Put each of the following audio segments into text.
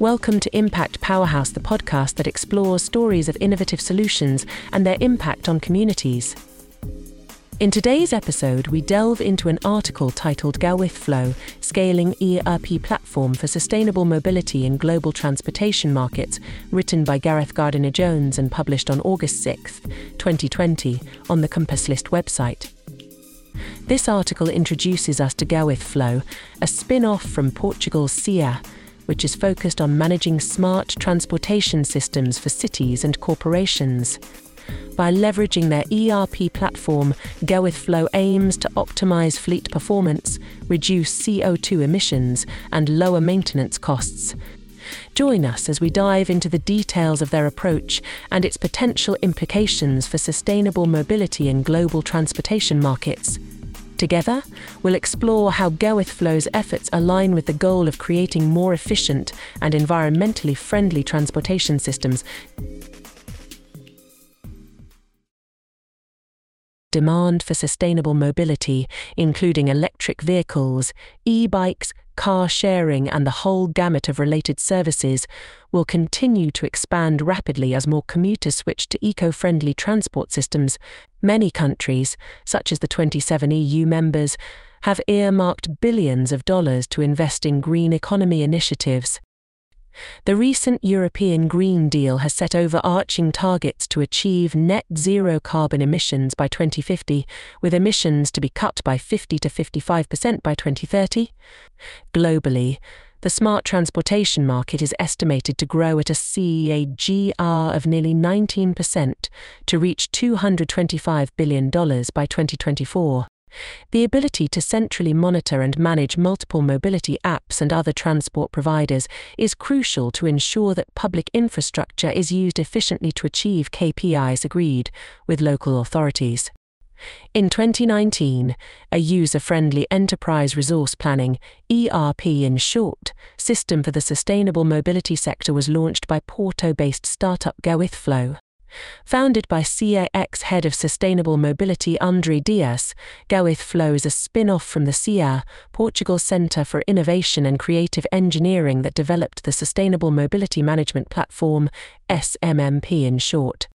Welcome to Impact Powerhouse, the podcast that explores stories of innovative solutions and their impact on communities. In today's episode, we delve into an article titled GoWithFlow Scaling ERP Platform for Sustainable Mobility in Global Transportation Markets, written by Gareth Gardiner Jones and published on August 6, 2020, on the Compass List website. This article introduces us to GoWithFlow, a spin off from Portugal's CEiiA which is focused on managing smart transportation systems for cities and corporations. By leveraging their ERP platform, GoWithFlow aims to optimize fleet performance, reduce CO2 emissions, and lower maintenance costs. Join us as we dive into the details of their approach and its potential implications for sustainable mobility in global transportation markets. Together, we'll explore how GoWithFlow's efforts align with the goal of creating more efficient and environmentally friendly transportation systems. Demand for sustainable mobility, including electric vehicles, e bikes, car sharing, and the whole gamut of related services will continue to expand rapidly as more commuters switch to eco friendly transport systems. Many countries, such as the 27 EU members, have earmarked billions of dollars to invest in green economy initiatives. The recent European Green Deal has set overarching targets to achieve net zero carbon emissions by 2050, with emissions to be cut by 50 to 55% by 2030. Globally, the smart transportation market is estimated to grow at a CAGR of nearly 19% to reach $225 billion by 2024. The ability to centrally monitor and manage multiple mobility apps and other transport providers is crucial to ensure that public infrastructure is used efficiently to achieve KPIs agreed with local authorities. In 2019, a user friendly enterprise resource planning, ERP in short, system for the sustainable mobility sector was launched by Porto based startup GoWithFlow. Founded by CEiiA's head of sustainable mobility Andre Dias, GoWithFlow is a spin off from the SIA, Portugal's Centre for Innovation and Creative Engineering that developed the Sustainable Mobility Management Platform, SMMP in short.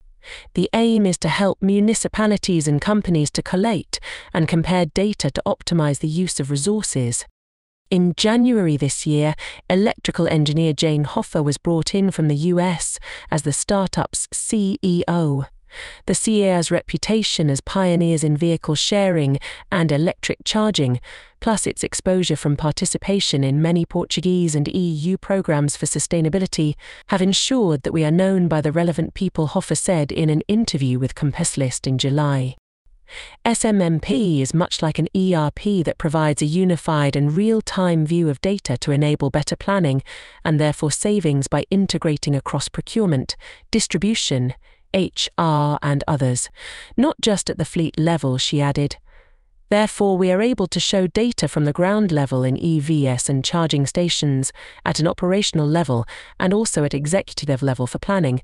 The aim is to help municipalities and companies to collate and compare data to optimize the use of resources. In January this year, electrical engineer Jane Hoffer was brought in from the US as the startup's CEO. The CEiiA's reputation as pioneers in vehicle sharing and electric charging, plus its exposure from participation in many Portuguese and EU programs for sustainability, have ensured that we are known by the relevant people, Hoffer said in an interview with Compass List in July. SMMP is much like an ERP that provides a unified and real time view of data to enable better planning and therefore savings by integrating across procurement, distribution, HR, and others. Not just at the fleet level, she added. Therefore, we are able to show data from the ground level in EVs and charging stations, at an operational level, and also at executive level for planning,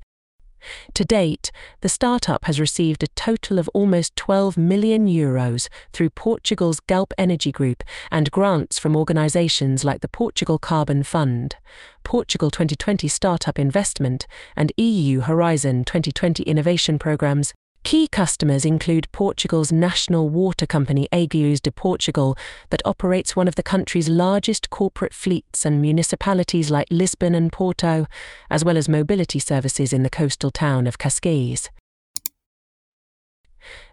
to date, the startup has received a total of almost 12 million euros through Portugal's Galp Energy Group and grants from organisations like the Portugal Carbon Fund, Portugal 2020 Startup Investment, and EU Horizon 2020 Innovation Programmes. Key customers include Portugal's national water company Aguas de Portugal, that operates one of the country's largest corporate fleets, and municipalities like Lisbon and Porto, as well as mobility services in the coastal town of Cascais.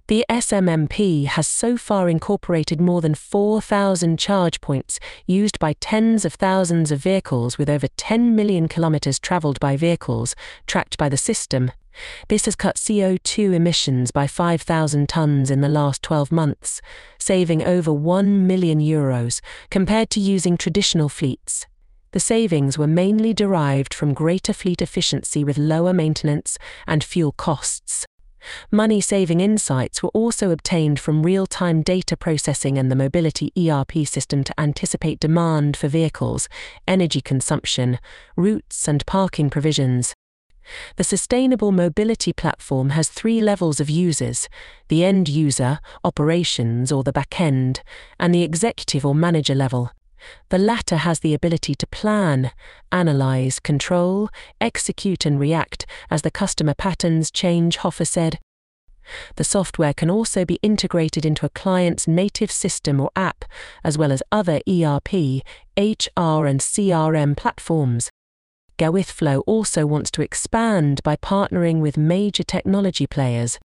The SMMP has so far incorporated more than 4,000 charge points used by tens of thousands of vehicles with over 10 million kilometres travelled by vehicles tracked by the system this has cut CO2 emissions by 5,000 tonnes in the last 12 months, saving over 1 million euros compared to using traditional fleets. The savings were mainly derived from greater fleet efficiency with lower maintenance and fuel costs. Money saving insights were also obtained from real time data processing and the mobility ERP system to anticipate demand for vehicles, energy consumption, routes, and parking provisions. The Sustainable Mobility Platform has three levels of users the end user, operations, or the back end, and the executive or manager level. The latter has the ability to plan, analyze, control, execute, and react as the customer patterns change, Hoffer said. The software can also be integrated into a client's native system or app, as well as other ERP, HR, and CRM platforms. GoWithFlow also wants to expand by partnering with major technology players.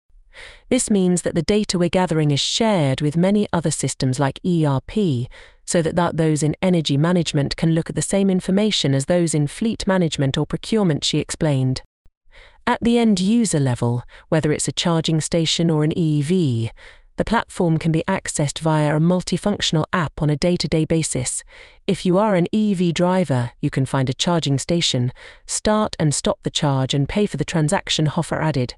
This means that the data we're gathering is shared with many other systems like ERP, so that, that those in energy management can look at the same information as those in fleet management or procurement, she explained. At the end user level, whether it's a charging station or an EV, the platform can be accessed via a multifunctional app on a day to day basis. If you are an EV driver, you can find a charging station, start and stop the charge, and pay for the transaction Hoffer added.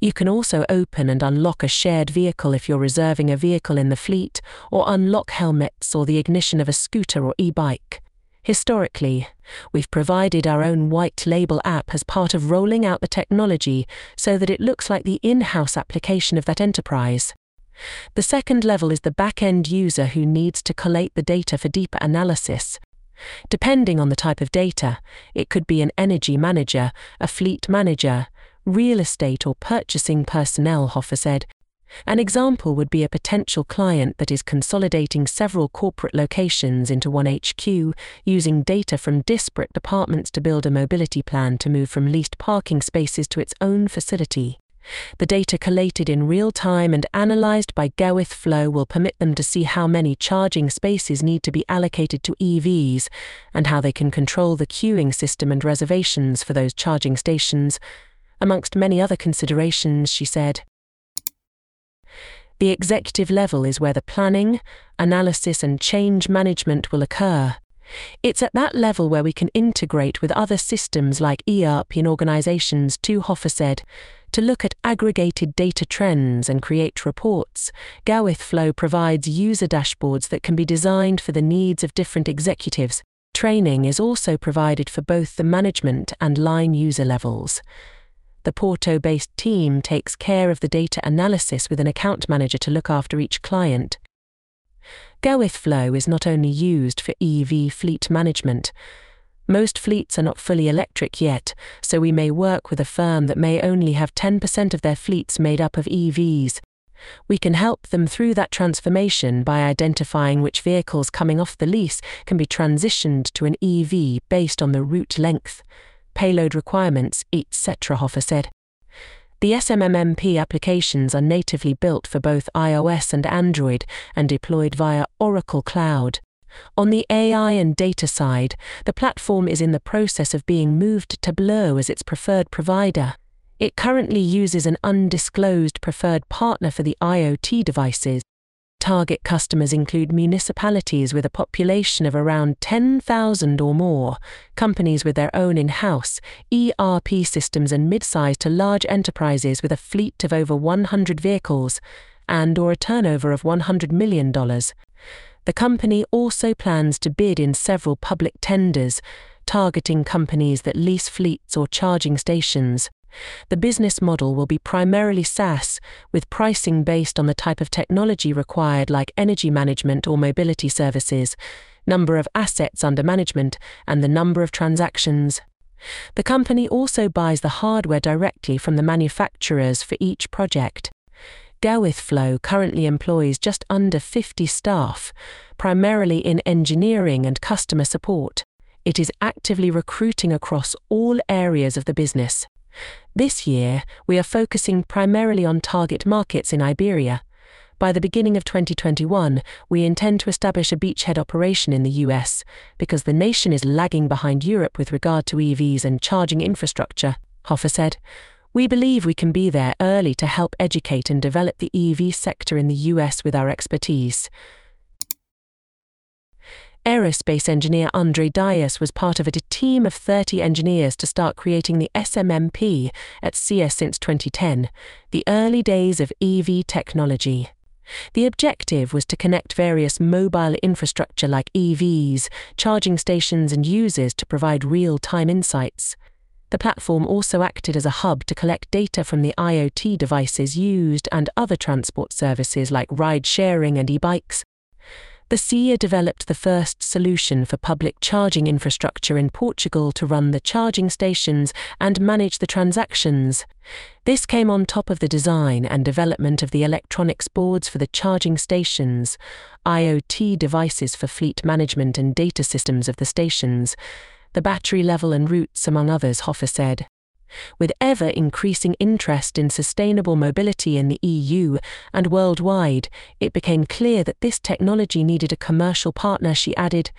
You can also open and unlock a shared vehicle if you're reserving a vehicle in the fleet, or unlock helmets or the ignition of a scooter or e bike. Historically, we've provided our own white label app as part of rolling out the technology so that it looks like the in house application of that enterprise. The second level is the back end user who needs to collate the data for deeper analysis. Depending on the type of data, it could be an energy manager, a fleet manager, real estate or purchasing personnel, Hoffer said, an example would be a potential client that is consolidating several corporate locations into one HQ, using data from disparate departments to build a mobility plan to move from leased parking spaces to its own facility. The data collated in real time and analyzed by GoWithFlow will permit them to see how many charging spaces need to be allocated to EVs and how they can control the queuing system and reservations for those charging stations, amongst many other considerations, she said. The executive level is where the planning, analysis, and change management will occur. It's at that level where we can integrate with other systems like ERP in organizations, too, Hoffer said, to look at aggregated data trends and create reports. GoWithFlow provides user dashboards that can be designed for the needs of different executives. Training is also provided for both the management and line user levels the Porto based team takes care of the data analysis with an account manager to look after each client. GoWithFlow is not only used for EV fleet management. Most fleets are not fully electric yet, so we may work with a firm that may only have 10% of their fleets made up of EVs. We can help them through that transformation by identifying which vehicles coming off the lease can be transitioned to an EV based on the route length payload requirements, etc., Hoffer said. The SMMP applications are natively built for both iOS and Android and deployed via Oracle Cloud. On the AI and data side, the platform is in the process of being moved to Tableau as its preferred provider. It currently uses an undisclosed preferred partner for the IoT devices, Target customers include municipalities with a population of around 10,000 or more, companies with their own in house ERP systems, and mid sized to large enterprises with a fleet of over 100 vehicles and or a turnover of $100 million. The company also plans to bid in several public tenders, targeting companies that lease fleets or charging stations. The business model will be primarily SaaS, with pricing based on the type of technology required, like energy management or mobility services, number of assets under management, and the number of transactions. The company also buys the hardware directly from the manufacturers for each project. GoWithFlow currently employs just under 50 staff, primarily in engineering and customer support. It is actively recruiting across all areas of the business. This year, we are focusing primarily on target markets in Iberia. By the beginning of 2021, we intend to establish a beachhead operation in the US because the nation is lagging behind Europe with regard to EVs and charging infrastructure, Hoffer said. We believe we can be there early to help educate and develop the EV sector in the US with our expertise. Aerospace engineer Andre Dias was part of a team of 30 engineers to start creating the SMMP at CS since 2010, the early days of EV technology. The objective was to connect various mobile infrastructure like EVs, charging stations, and users to provide real time insights. The platform also acted as a hub to collect data from the IoT devices used and other transport services like ride sharing and e bikes, The CEiiA developed the first solution for public charging infrastructure in Portugal to run the charging stations and manage the transactions. This came on top of the design and development of the electronics boards for the charging stations, IoT devices for fleet management and data systems of the stations, the battery level and routes, among others, Hoffer said. With ever increasing interest in sustainable mobility in the EU and worldwide, it became clear that this technology needed a commercial partner, she added.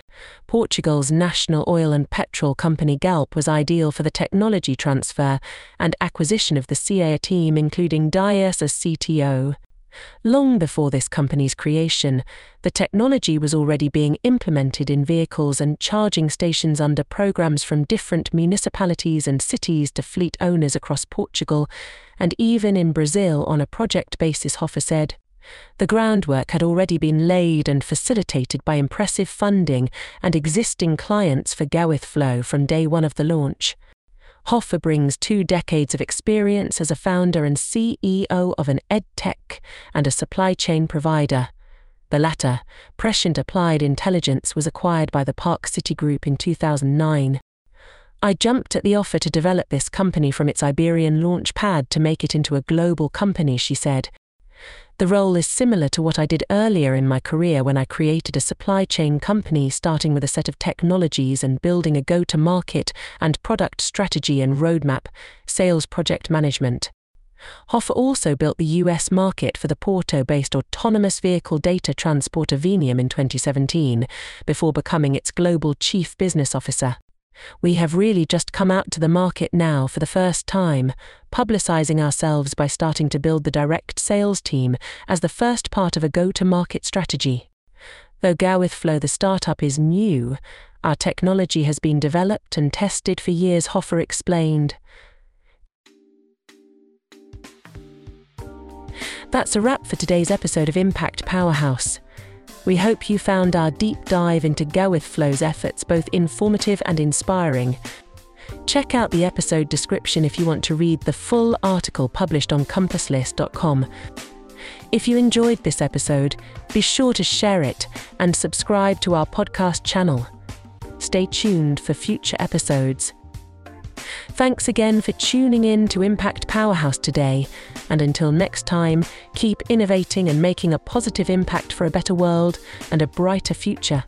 Portugal's national oil and petrol company Galp was ideal for the technology transfer and acquisition of the CEiiA team, including Dias as CTO. Long before this company's creation, the technology was already being implemented in vehicles and charging stations under programs from different municipalities and cities to fleet owners across Portugal, and even in Brazil on a project basis, Hoffer said. The groundwork had already been laid and facilitated by impressive funding and existing clients for Gowithflow from day one of the launch. Hoffer brings two decades of experience as a founder and CEO of an edtech and a supply chain provider. The latter, Prescient Applied Intelligence, was acquired by the Park City Group in 2009. I jumped at the offer to develop this company from its Iberian launch pad to make it into a global company, she said, the role is similar to what I did earlier in my career when I created a supply chain company starting with a set of technologies and building a go to market and product strategy and roadmap, sales project management. Hoffer also built the US market for the Porto based autonomous vehicle data transporter Veniam in 2017, before becoming its global chief business officer. We have really just come out to the market now for the first time, publicising ourselves by starting to build the direct sales team as the first part of a go to market strategy. Though Gowithflow the startup is new, our technology has been developed and tested for years, Hoffer explained. That's a wrap for today's episode of Impact Powerhouse. We hope you found our deep dive into Gowithflow's efforts both informative and inspiring. Check out the episode description if you want to read the full article published on compasslist.com. If you enjoyed this episode, be sure to share it and subscribe to our podcast channel. Stay tuned for future episodes. Thanks again for tuning in to Impact Powerhouse today, and until next time, keep innovating and making a positive impact for a better world and a brighter future.